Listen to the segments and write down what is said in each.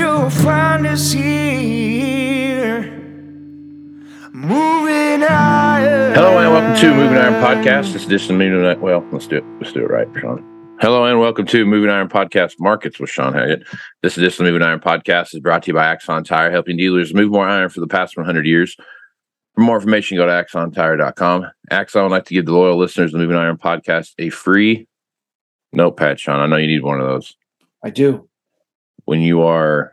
you'll find us here. Moving higher. Hello and welcome to Moving Iron Podcast. This edition of Moving Iron. Well, let's do it. Let's do it right, Shawn. Hello and welcome to Moving Iron Podcast Markets with Shawn Hackett. This edition of Moving Iron Podcast is brought to you by Axon Tire, helping dealers move more iron for the past 100 years. For more information, go to axontire.com. Axon would like to give the loyal listeners of the Moving Iron Podcast a free notepad, Shawn. I know you need one of those. I do. When you are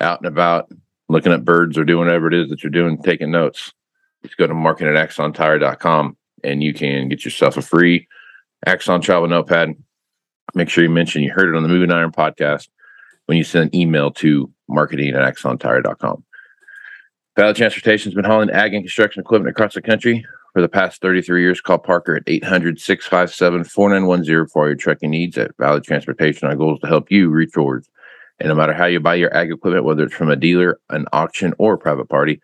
out and about looking at birds or doing whatever it is that you're doing, taking notes, just go to market at axontire.com and you can get yourself a free Axon travel notepad. Make sure you mention you heard it on the Moving Iron podcast when you send an email to marketing at axontire.com. Valley Transportation has been hauling ag and construction equipment across the country for the past 33 years. Call Parker at 800 657 4910 for all your trucking needs at Valley Transportation. Our goal is to help you reach yours. And no matter how you buy your ag equipment, whether it's from a dealer, an auction, or a private party,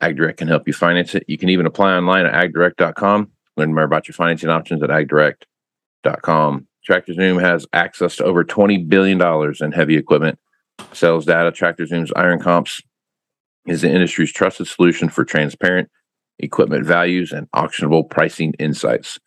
AgDirect can help you finance it. You can even apply online at agdirect.com. Learn more about your financing options at agdirect.com. Tractor Zoom has access to over $20 billion in heavy equipment sales data. Tractor Zoom's Iron Comps is the industry's trusted solution for transparent equipment values and auctionable pricing insights.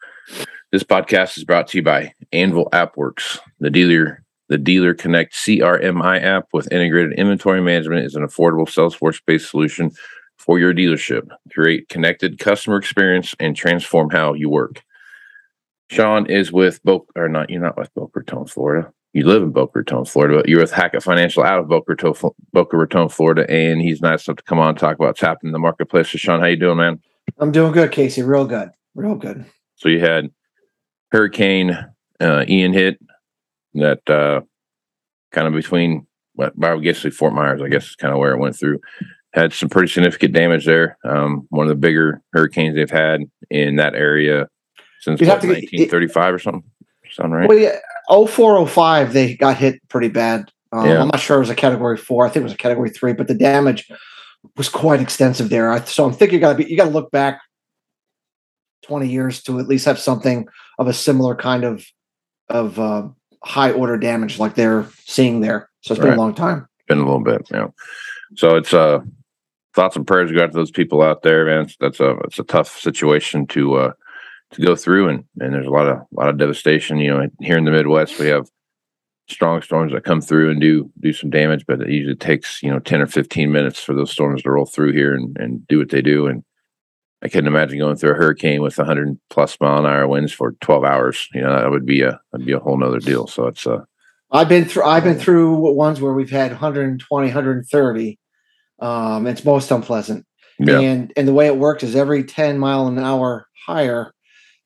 This podcast is brought to you by Anvil AppWorks, the dealer the Dealer Connect CRMI app with integrated inventory management is an affordable Salesforce-based solution for your dealership. Create connected customer experience and transform how you work. Shawn is with Boca, or not, you're not with Boca Raton, Florida. You live in Boca Raton, Florida, but you're with Hackett Financial out of Boca Raton, Boca Raton, Florida, and he's nice enough to come on and talk about what's happening in the marketplace. So, Shawn, how you doing, man? I'm doing good, Casey. Real good. Real good. So you had Hurricane uh, Ian hit that uh, kind of between, what I guess Fort Myers, I guess is kind of where it went through. Had some pretty significant damage there. Um, one of the bigger hurricanes they've had in that area since what, have to get- 1935 or something. Sound right? Well, yeah, 0405, they got hit pretty bad. Um, Yeah. I'm not sure it was a category four. I think it was a category three, but the damage was quite extensive there. I, so I'm thinking you got to be, you got to look back 20 years to at least have something of a similar kind of, of uh, high order damage like they're seeing there. So it's been Right. a long time. been a little bit, yeah. So it's uh thoughts and prayers go out to those people out there, man. That's a it's a tough situation to uh to go through, and and there's a lot of a lot of devastation. You know, here in the Midwest, we have strong storms that come through and do do some damage, but it usually takes you know ten or fifteen minutes for those storms to roll through here and and do what they do. And I couldn't imagine going through a hurricane with 100 plus mile an hour winds for 12 hours. You know, that would be a that'd be a whole nother deal. So it's uh I've been through, I've been through ones where we've had 120, 130. Um, it's most unpleasant. yeah And and the way it works is every 10 mile an hour higher,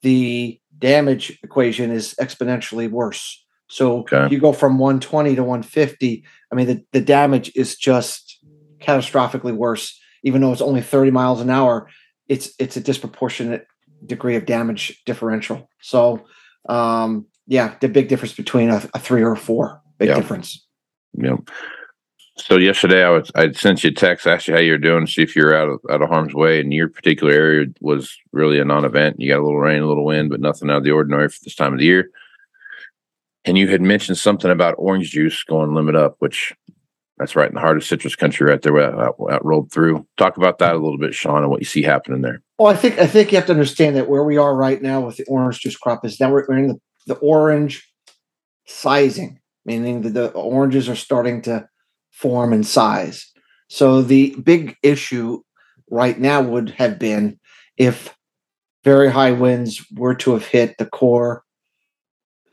the damage equation is exponentially worse. So Okay. you go from 120 to 150. I mean, the, the damage is just catastrophically worse, even though it's only 30 miles an hour. It's it's a disproportionate degree of damage differential. So um yeah, the big difference between a, a three or a four. Big Yeah. difference. know. So yesterday I was I sent you a text, asked you how you're doing, see if you're out of out of harm's way. And your particular area was really a non-event. You got a little rain, a little wind, but nothing out of the ordinary for this time of the year. And you had mentioned something about orange juice going limit up, which that's right in the heart of citrus country, right there. Where uh, that, that rolled through. Talk about that a little bit, Shawn, and what you see happening there. Well, I think I think you have to understand that where we are right now with the orange juice crop is now we're, we're in the, the orange sizing, meaning that the oranges are starting to form and size. So the big issue right now would have been if very high winds were to have hit the core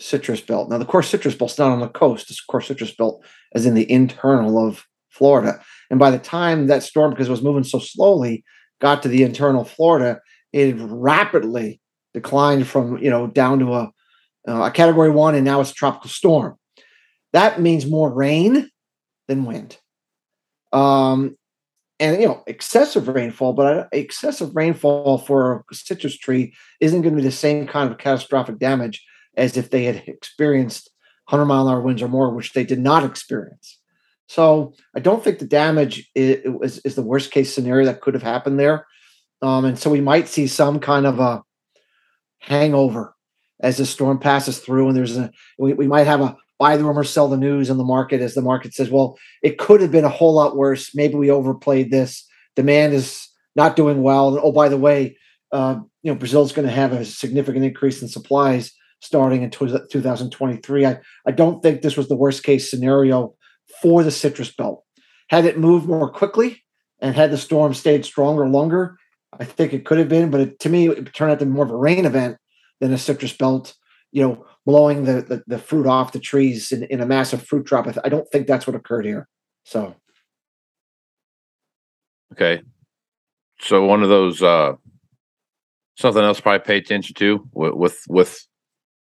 citrus belt. Now, the core citrus belt's not on the coast. This core citrus belt is in the internal of Florida. And by the time that storm, because it was moving so slowly, got to the internal Florida, it rapidly declined from you know down to a uh, a category one, and now it's a tropical storm. That means more rain than wind. Um, and you know excessive rainfall, but excessive rainfall for a citrus tree isn't going to be the same kind of catastrophic damage as if they had experienced 100 mile an hour winds or more, which they did not experience. So I don't think the damage is, is, the worst case scenario that could have happened there. Um, and so we might see some kind of a hangover as the storm passes through, and there's a we, we might have a buy the rumor, sell the news in the market as the market says, well, it could have been a whole lot worse. Maybe we overplayed this. Demand is not doing well. And oh, by the way, uh, you know Brazil's going to have a significant increase in supplies starting in 2023. I, I don't think this was the worst case scenario for the citrus belt. Had it moved more quickly and had the storm stayed stronger longer, I think it could have been. But it, to me, it turned out to be more of a rain event than a citrus belt, you know, blowing the, the, the fruit off the trees in, in a massive fruit drop. I, I don't think that's what occurred here. So. Okay. So one of those, uh, something else probably pay attention to with, with, with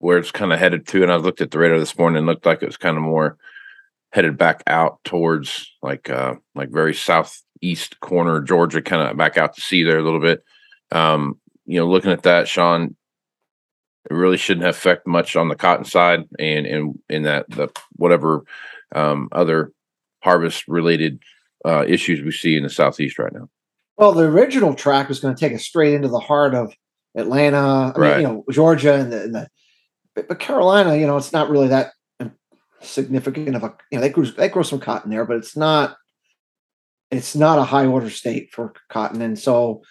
where it's kind of headed to. And I looked at the radar this morning and looked like it was kind of more headed back out towards like uh like very southeast corner Georgia, kind of back out to sea there a little bit. Um, you know, looking at that, Shawn, it really shouldn't affect much on the cotton side and and in that the whatever um other harvest related uh issues we see in the southeast right now. Well, the original track was going to take us straight into the heart of Atlanta, I Right. mean, you know, Georgia and the, and the but, but Carolina, you know, it's not really that significant of a you know they grow they grow some cotton there, but it's not it's not a high order state for cotton, and so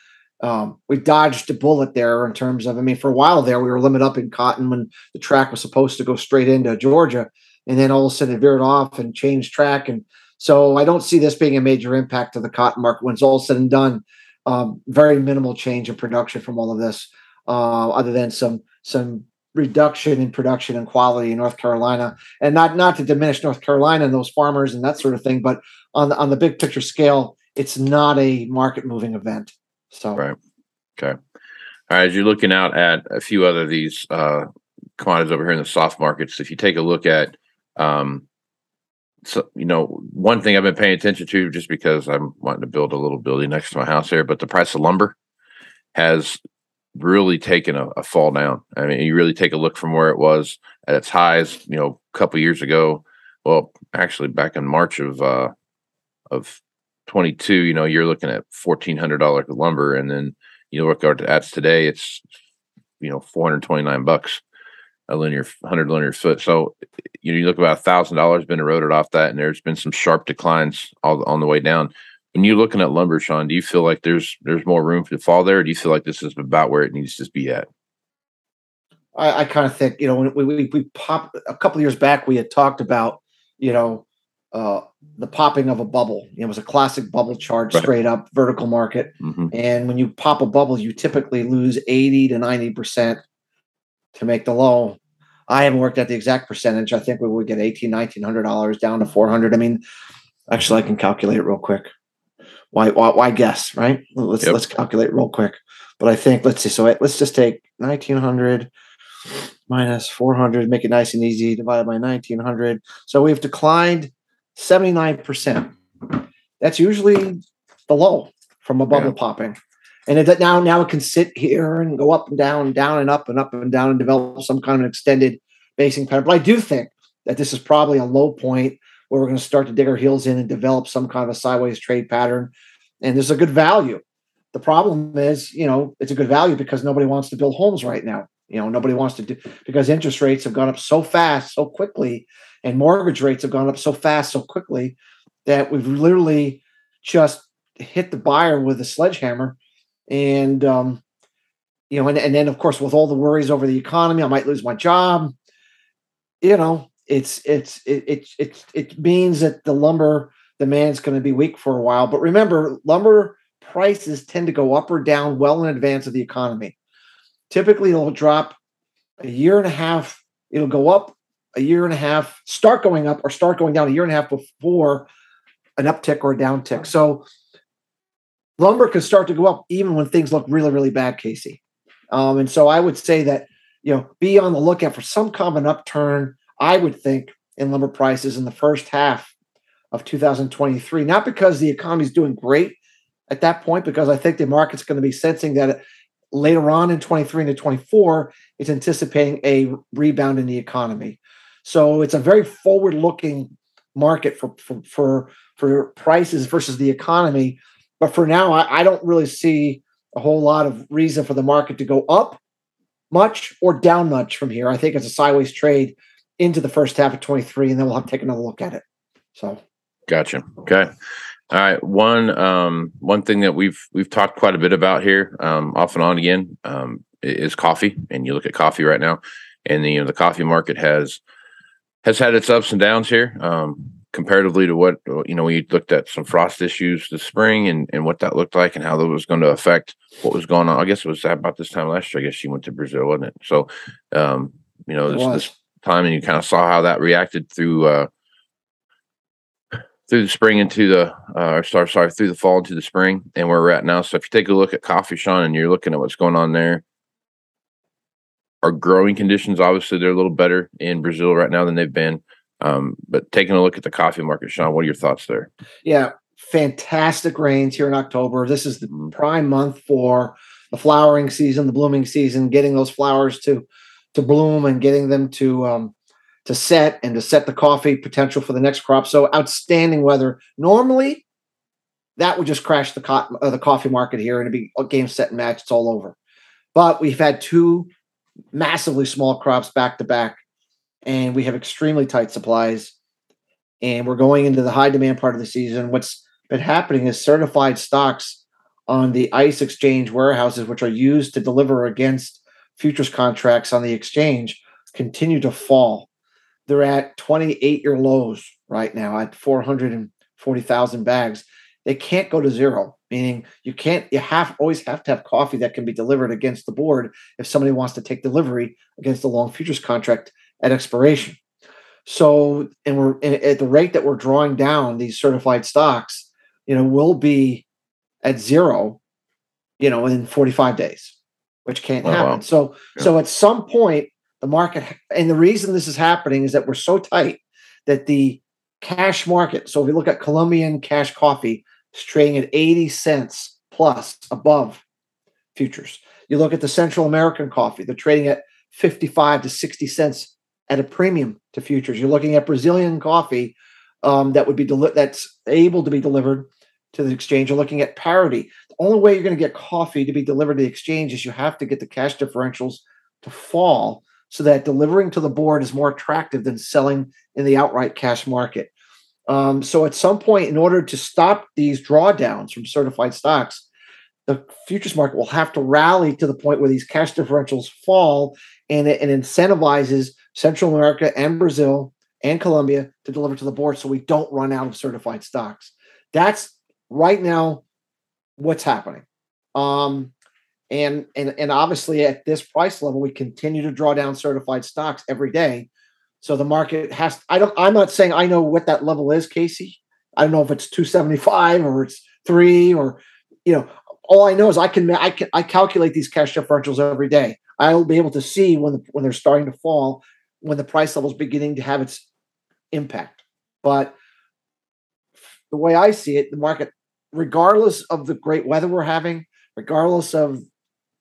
um, we dodged a bullet there in terms of I mean for a while there we were limited up in cotton when the track was supposed to go straight into Georgia, and then all of a sudden it veered off and changed track, and so I don't see this being a major impact to the cotton market when it's all said and done. Um, very minimal change in production from all of this, uh, other than some some reduction in production and quality in North Carolina, and not not to diminish North Carolina and those farmers and that sort of thing, but on the on the big picture scale, it's not a market moving event. So Right. Okay. All right. As you're looking out at a few other these uh, commodities over here in the soft markets, if you take a look at, um, so you know, one thing I've been paying attention to, just because I'm wanting to build a little building next to my house here, but the price of lumber has really taken a, a fall down. I mean, you really take a look from where it was at its highs, you know, a couple years ago. Well, actually, back in March of uh, of 22, you know, you're looking at fourteen hundred dollars lumber, and then you look at at today, it's you know 429 bucks a linear 100 linear foot. So you know, you look about a thousand dollars been eroded off that, and there's been some sharp declines all on the way down. When you're looking at lumber, Shawn, do you feel like there's there's more room to fall there? Or do you feel like this is about where it needs to be at? I, I kind of think you know when we, we we pop a couple of years back we had talked about you know uh, the popping of a bubble. It was a classic bubble chart, Right. straight up vertical market. hmm And when you pop a bubble, you typically lose 80 to 90% to make the low. I haven't worked out the exact percentage. I think we would get 18, 1900 dollars down to 400. I mean, actually, I can calculate it real quick. Why, why, why guess, right? Let's, Yep. let's calculate real quick. But I think, let's see. So let's just take 1900 minus 400, make it nice and easy, divided by 1900. So we've declined 79%. That's usually the low from a bubble Yeah. popping. And it, now, now it can sit here and go up and down, down and up and up and down and develop some kind of extended basing pattern. But I do think that this is probably a low point where we're going to start to dig our heels in and develop some kind of a sideways trade pattern. And there's a good value. The problem is, you know, it's a good value because nobody wants to build homes right now. You know, nobody wants to do because interest rates have gone up so fast, so quickly, and mortgage rates have gone up so fast, so quickly that we've literally just hit the buyer with a sledgehammer. And um, you know, and, and then of course with all the worries over the economy, I might lose my job. You know, it's it's it it it, means that the lumber demand's going to be weak for a while. But remember, lumber prices tend to go up or down well in advance of the economy. Typically, it'll drop a year and a half. It'll go up a year and a half, start going up or start going down a year and a half before an uptick or a downtick. So lumber can start to go up even when things look really, really bad, Casey. Um, and so I would say that, you know, be on the lookout for some common upturn, I would think, in lumber prices in the first half of 2023. Not because the economy is doing great at that point, because I think the market's going to be sensing that later on in 23 into 24, it's anticipating a rebound in the economy. So it's a very forward looking market for, for, for, for prices versus the economy. But for now, I, I don't really see a whole lot of reason for the market to go up much or down much from here. I think it's a sideways trade into the first half of 23, and then we'll have to take another look at it. So, gotcha. Okay. All right. One um, one thing that we've we've talked quite a bit about here, um, off and on again, um, is coffee. And you look at coffee right now, and the, you know the coffee market has has had its ups and downs here. Um, comparatively to what you know we looked at some frost issues this spring and, and what that looked like and how that was going to affect what was going on i guess it was about this time last year i guess she went to brazil wasn't it so um you know this, this time and you kind of saw how that reacted through uh through the spring into the uh sorry sorry through the fall into the spring and where we're at now so if you take a look at coffee shawn and you're looking at what's going on there our growing conditions obviously they're a little better in brazil right now than they've been um, but taking a look at the coffee market, Shawn, what are your thoughts there? Yeah, fantastic rains here in October. This is the mm-hmm. prime month for the flowering season, the blooming season, getting those flowers to to bloom and getting them to um, to set and to set the coffee potential for the next crop. So outstanding weather. Normally, that would just crash the co- uh, the coffee market here and it'd be a game set and match. It's all over. But we've had two massively small crops back to back and we have extremely tight supplies. And we're going into the high demand part of the season. What's been happening is certified stocks on the ICE exchange warehouses, which are used to deliver against futures contracts on the exchange, continue to fall. They're at 28 year lows right now at 440,000 bags. They can't go to zero, meaning you can't, you have always have to have coffee that can be delivered against the board if somebody wants to take delivery against the long futures contract at expiration. So, and we're at the rate that we're drawing down these certified stocks, you know, will be at zero, you know, in 45 days, which can't oh, happen. Wow. So, yeah. so at some point, the market, and the reason this is happening is that we're so tight that the cash market. So, if you look at Colombian cash coffee, it's trading at 80 cents plus above futures. You look at the Central American coffee, they're trading at 55 to 60 cents at a premium to futures. You're looking at Brazilian coffee um, that would be deli- that's able to be delivered to the exchange. You're looking at parity. Only way you're going to get coffee to be delivered to the exchange is you have to get the cash differentials to fall so that delivering to the board is more attractive than selling in the outright cash market. Um, so at some point, in order to stop these drawdowns from certified stocks, the futures market will have to rally to the point where these cash differentials fall and it, it incentivizes Central America and Brazil and Colombia to deliver to the board so we don't run out of certified stocks. That's right now what's happening. Um, and and and obviously at this price level, we continue to draw down certified stocks every day. So the market has I don't I'm not saying I know what that level is, Casey. I don't know if it's 275 or it's three or you know, all I know is I can I can I calculate these cash differentials every day. I'll be able to see when the, when they're starting to fall when the price level is beginning to have its impact. But the way I see it, the market, regardless of the great weather we're having, regardless of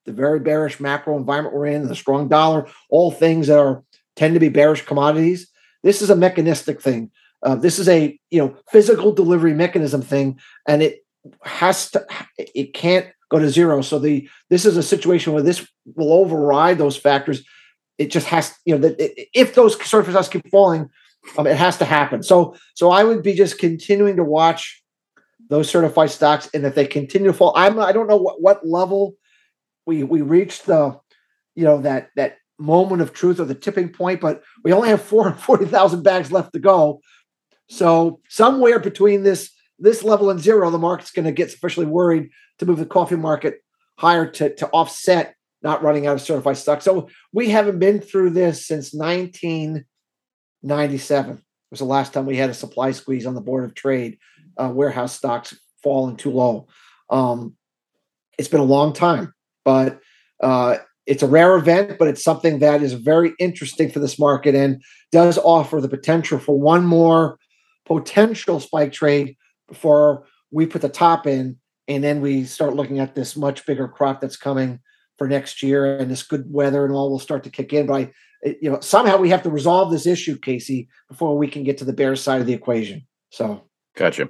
the very bearish macro environment we're in, the strong dollar, all things that are tend to be bearish commodities, this is a mechanistic thing. Uh, this is a you know physical delivery mechanism thing, and it has to it can't go to zero. So the this is a situation where this will override those factors. It just has you know that if those surface keep falling, um, it has to happen. So so I would be just continuing to watch those certified stocks, and if they continue to fall, I'm I don't know what what level we we reached the you know that that moment of truth or the tipping point, but we only have 440,000 bags left to go. So somewhere between this this level and zero, the market's going to get sufficiently worried to move the coffee market higher to, to offset not running out of certified stock. So we haven't been through this since 1997. It was the last time we had a supply squeeze on the board of trade, uh, warehouse stocks falling too low. Um, it's been a long time, but uh, it's a rare event, but it's something that is very interesting for this market and does offer the potential for one more potential spike trade before we put the top in and then we start looking at this much bigger crop that's coming for next year and this good weather and all will start to kick in but i you know somehow we have to resolve this issue casey before we can get to the bear side of the equation so gotcha.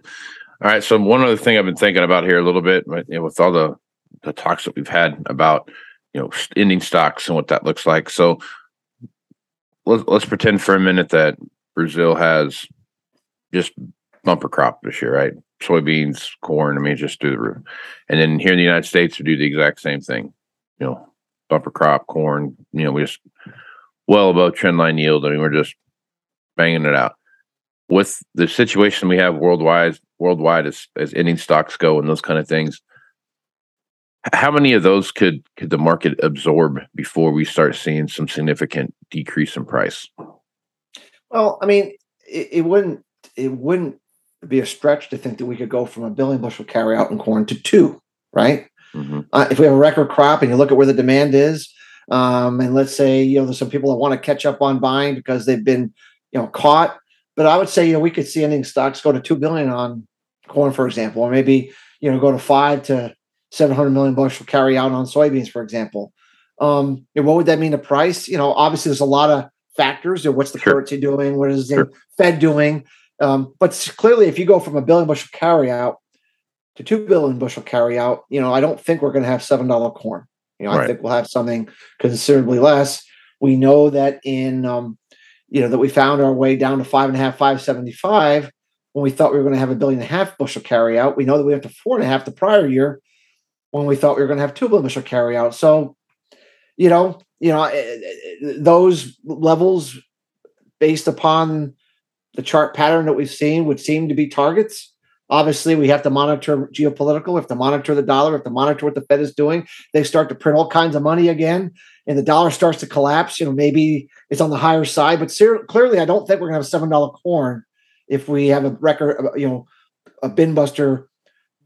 All right so one other thing i've been thinking about here a little bit you know, with all the the talks that we've had about you know ending stocks and what that looks like. So let's, let's pretend for a minute that brazil has just bumper crop this year right? Soybeans corn i mean just do the roof. And then here in the united states we do the exact same thing you know bumper crop corn you know we just well above trend line yield. I mean we're just banging it out with the situation we have worldwide worldwide as as ending stocks go and those kind of things how many of those could could the market absorb before we start seeing some significant decrease in price? Well, I mean, it, it wouldn't it wouldn't be a stretch to think that we could go from a billion bushel carry out in corn to two, right? Mm-hmm. Uh, if we have a record crop and you look at where the demand is, um, and let's say you know there's some people that want to catch up on buying because they've been you know caught, but I would say you know we could see ending stocks go to two billion on corn, for example, or maybe you know go to five to 700 million bushel carry out on soybeans, for example. Um, what would that mean to price? You know, obviously there's a lot of factors. You know, what's the sure. currency doing? What is the. Fed doing? Um, but clearly, if you go from a billion bushel carry out to two billion bushel carry out, you know, I don't think we're going to have seven dollar corn. You know, right. I think we'll have something considerably less. We know that in, um, you know, that we found our way down to five and a half, five seventy five when we thought we were going to have a billion and a half bushel carry out. We know that we went to four and a half the prior year when we thought we were going to have two bushel carry out. So, you know, you know, eh, eh, eh, those levels based upon the chart pattern that we've seen would seem to be targets. Obviously, we have to monitor geopolitical. We have to monitor the dollar. We have to monitor what the Fed is doing. They start to print all kinds of money again, and the dollar starts to collapse. You know, maybe it's on the higher side, but ser- clearly, I don't think we're going to have seven dollar corn if we have a record. You know, a bin buster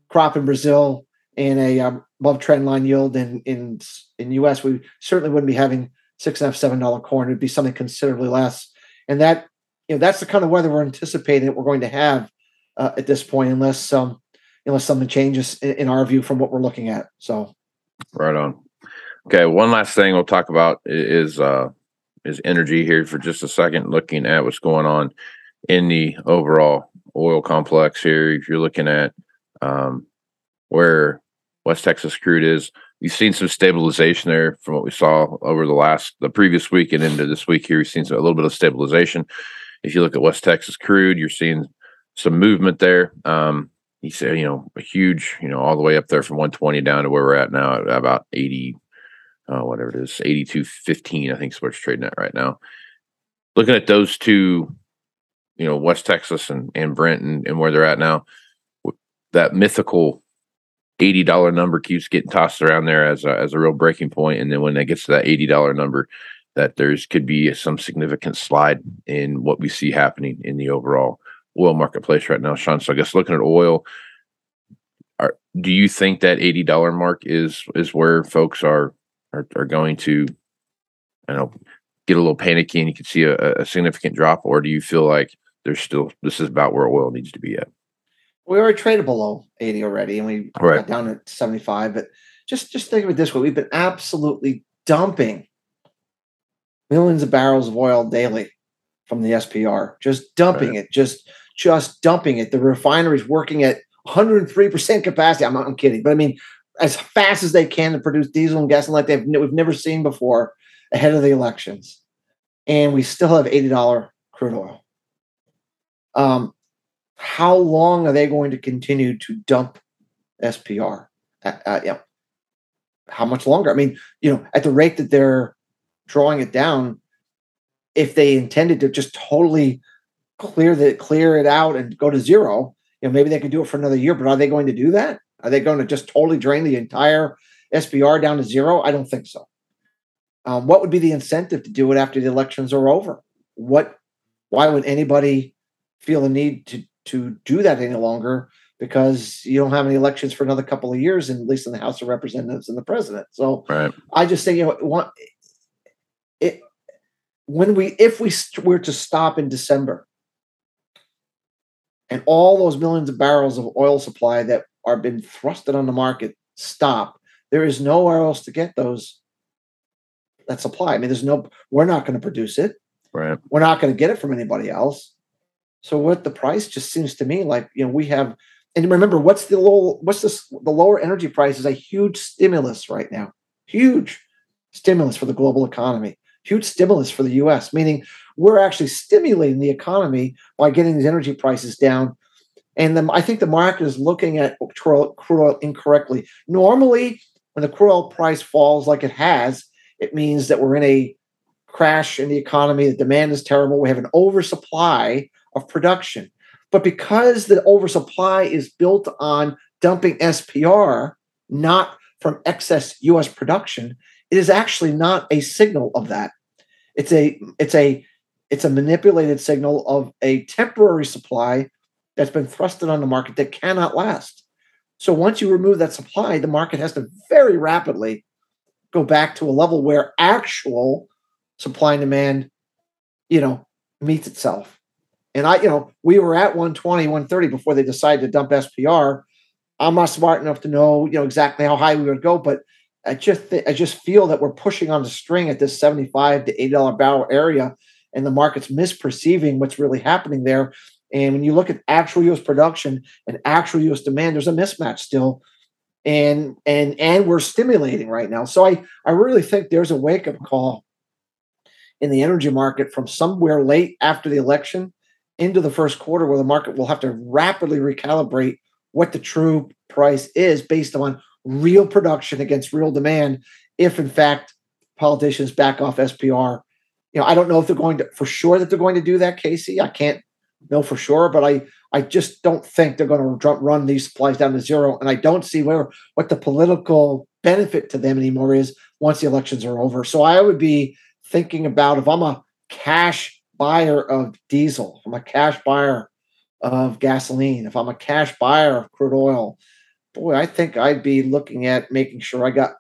crop in Brazil and a um, above trend line yield in in in US, we certainly wouldn't be having six and a half, seven dollar corn. It'd be something considerably less. And that you know that's the kind of weather we're anticipating that we're going to have uh, at this point, unless um unless something changes in, in our view from what we're looking at. So right on. Okay, one last thing we'll talk about is uh is energy here for just a second, looking at what's going on in the overall oil complex here. If you're looking at um, where West Texas crude is. you've seen some stabilization there from what we saw over the last, the previous week and into this week here. We've seen some, a little bit of stabilization. If you look at West Texas crude, you're seeing some movement there. Um, he said, you know, a huge, you know, all the way up there from 120 down to where we're at now, at about 80, uh, whatever it is, 82.15, I think is what it's trading at right now. Looking at those two, you know, West Texas and, and Brent and, and where they're at now, that mythical eighty dollar number keeps getting tossed around there as a, as a real breaking point. and then when it gets to that eighty dollar number, that there's could be some significant slide in what we see happening in the overall oil marketplace right now, Shawn. So I guess looking at oil, are, do you think that eighty dollar mark is is where folks are are, are going to, you know, get a little panicky and you could see a, a significant drop, or do you feel like there's still this is about where oil needs to be at? we were traded below 80 already and we right. got down at 75 but just just think of it this way we've been absolutely dumping millions of barrels of oil daily from the SPR, just dumping it, just just dumping it. The refineries working at 103% capacity. I'm, I'm kidding, but I mean, as fast as they can to produce diesel and gasoline like they've we've never seen before ahead of the elections, and we still have $80 crude oil. Um, how long are they going to continue to dump SPR? Uh, uh, yeah. How much longer? I mean, you know, at the rate that they're drawing it down, if they intended to just totally clear the clear it out and go to zero, you know, maybe they could do it for another year. But are they going to do that? Are they going to just totally drain the entire SPR down to zero? I don't think so. Um, what would be the incentive to do it after the elections are over? What? Why would anybody feel the need to to do that any longer? Because you don't have any elections for another couple of years, and at least in the House of Representatives and the President. So Right. I just think you know one, it when we if we were to stop in December and all those millions of barrels of oil supply that are been thrusted on the market stop, there is nowhere else to get those that supply. I mean, there's no we're not going to produce it. Right. We're not going to get it from anybody else. So what the price just seems to me like you know we have and remember what's the low what's this the lower energy price is a huge stimulus right now huge stimulus for the global economy huge stimulus for the US meaning we're actually stimulating the economy by getting these energy prices down. And I think the market is looking at crude oil incorrectly. Normally when the crude oil price falls like it has it means that we're in a crash in the economy. The demand is terrible. We have an oversupply of production. But because the oversupply is built on dumping SPR, not from excess US production, it is actually not a signal of that. It's a it's a it's a manipulated signal of a temporary supply that's been thrusted on the market that cannot last. So once you remove that supply, the market has to very rapidly go back to a level where actual supply and demand, you know, meets itself. And I, you know, we were at 120, 130 before they decided to dump SPR. I'm not smart enough to know, you know, exactly how high we would go, but I just, th- I just feel that we're pushing on the string at this 75 to 80 dollar barrel area, and the market's misperceiving what's really happening there. And when you look at actual U.S. production and actual U.S. demand, there's a mismatch still, and and and we're stimulating right now. So I I really think there's a wake up call in the energy market from somewhere late after the election into the first quarter where the market will have to rapidly recalibrate what the true price is based on real production against real demand if in fact politicians back off SPR. You know, I don't know if they're going to for sure that they're going to do that, Casey. I can't know for sure, but I I just don't think they're going to run these supplies down to zero, and I don't see where what the political benefit to them anymore is once the elections are over. So I would be thinking about if I'm a cash buyer of diesel, I'm a cash buyer of gasoline, if I'm a cash buyer of crude oil, boy, I think I'd be looking at making sure I got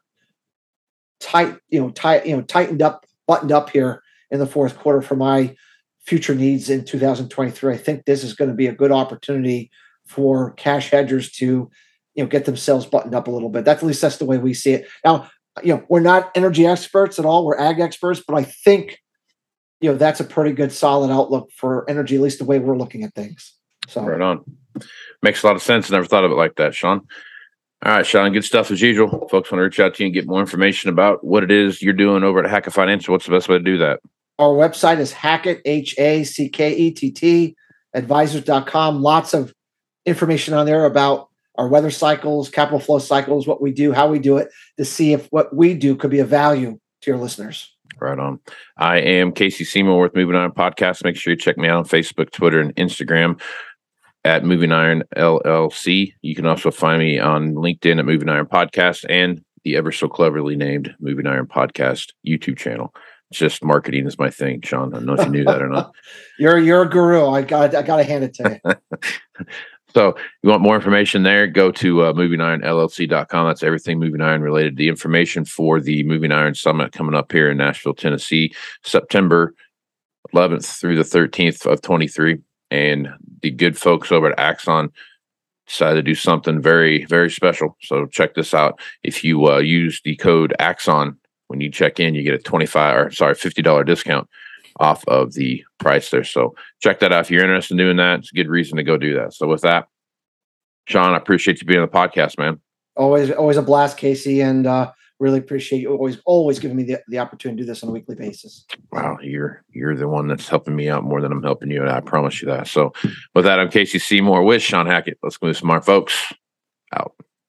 tight, you know, tight, you know, tightened up, buttoned up here in the fourth quarter for my future needs in 2023. I think this is going to be a good opportunity for cash hedgers to, you know, get themselves buttoned up a little bit. That's at least that's the way we see it. Now, you know, we're not energy experts at all. We're ag experts, but I think, you know, that's a pretty good solid outlook for energy, at least the way we're looking at things. So Right on. Makes a lot of sense. Never thought of it like that, Shawn. All right, Shawn, good stuff as usual. Folks want to reach out to you and get more information about what it is you're doing over at Hackett Financial. What's the best way to do that? Our website is Hackett, H A C K E T T, advisors.com. Lots of information on there about our weather cycles, capital flow cycles, what we do, how we do it, to see if what we do could be of value to your listeners. Right on. I am Casey Seymour with Moving Iron Podcast. Make sure you check me out on Facebook, Twitter, and Instagram at Moving Iron LLC. You can also find me on LinkedIn at Moving Iron Podcast and the ever so cleverly named Moving Iron Podcast YouTube channel. Just marketing is my thing, Shawn. I don't know if you knew that or not. You're you're a guru. I got I got to hand it to you. So you want more information there, go to uh, movingironllc.com. That's everything Moving Iron related. The information for the Moving Iron Summit coming up here in Nashville, Tennessee, September 11th through the 13th of 23. And the good folks over at Axon decided to do something very, very special. So check this out. If you uh, use the code Axon when you check in, you get a 25 or sorry, $50 discount off of the price there. So check that out if you're interested in doing that. It's a good reason to go do that. So with that, Shawn, I appreciate you being on the podcast, man. Always, always a blast, Casey, and uh, really appreciate you always, always giving me the, the opportunity to do this on a weekly basis. Wow, you're you're the one that's helping me out more than I'm helping you, and I promise you that. So with that, I'm Casey Seymour with Shawn Hackett. Let's go some more folks out.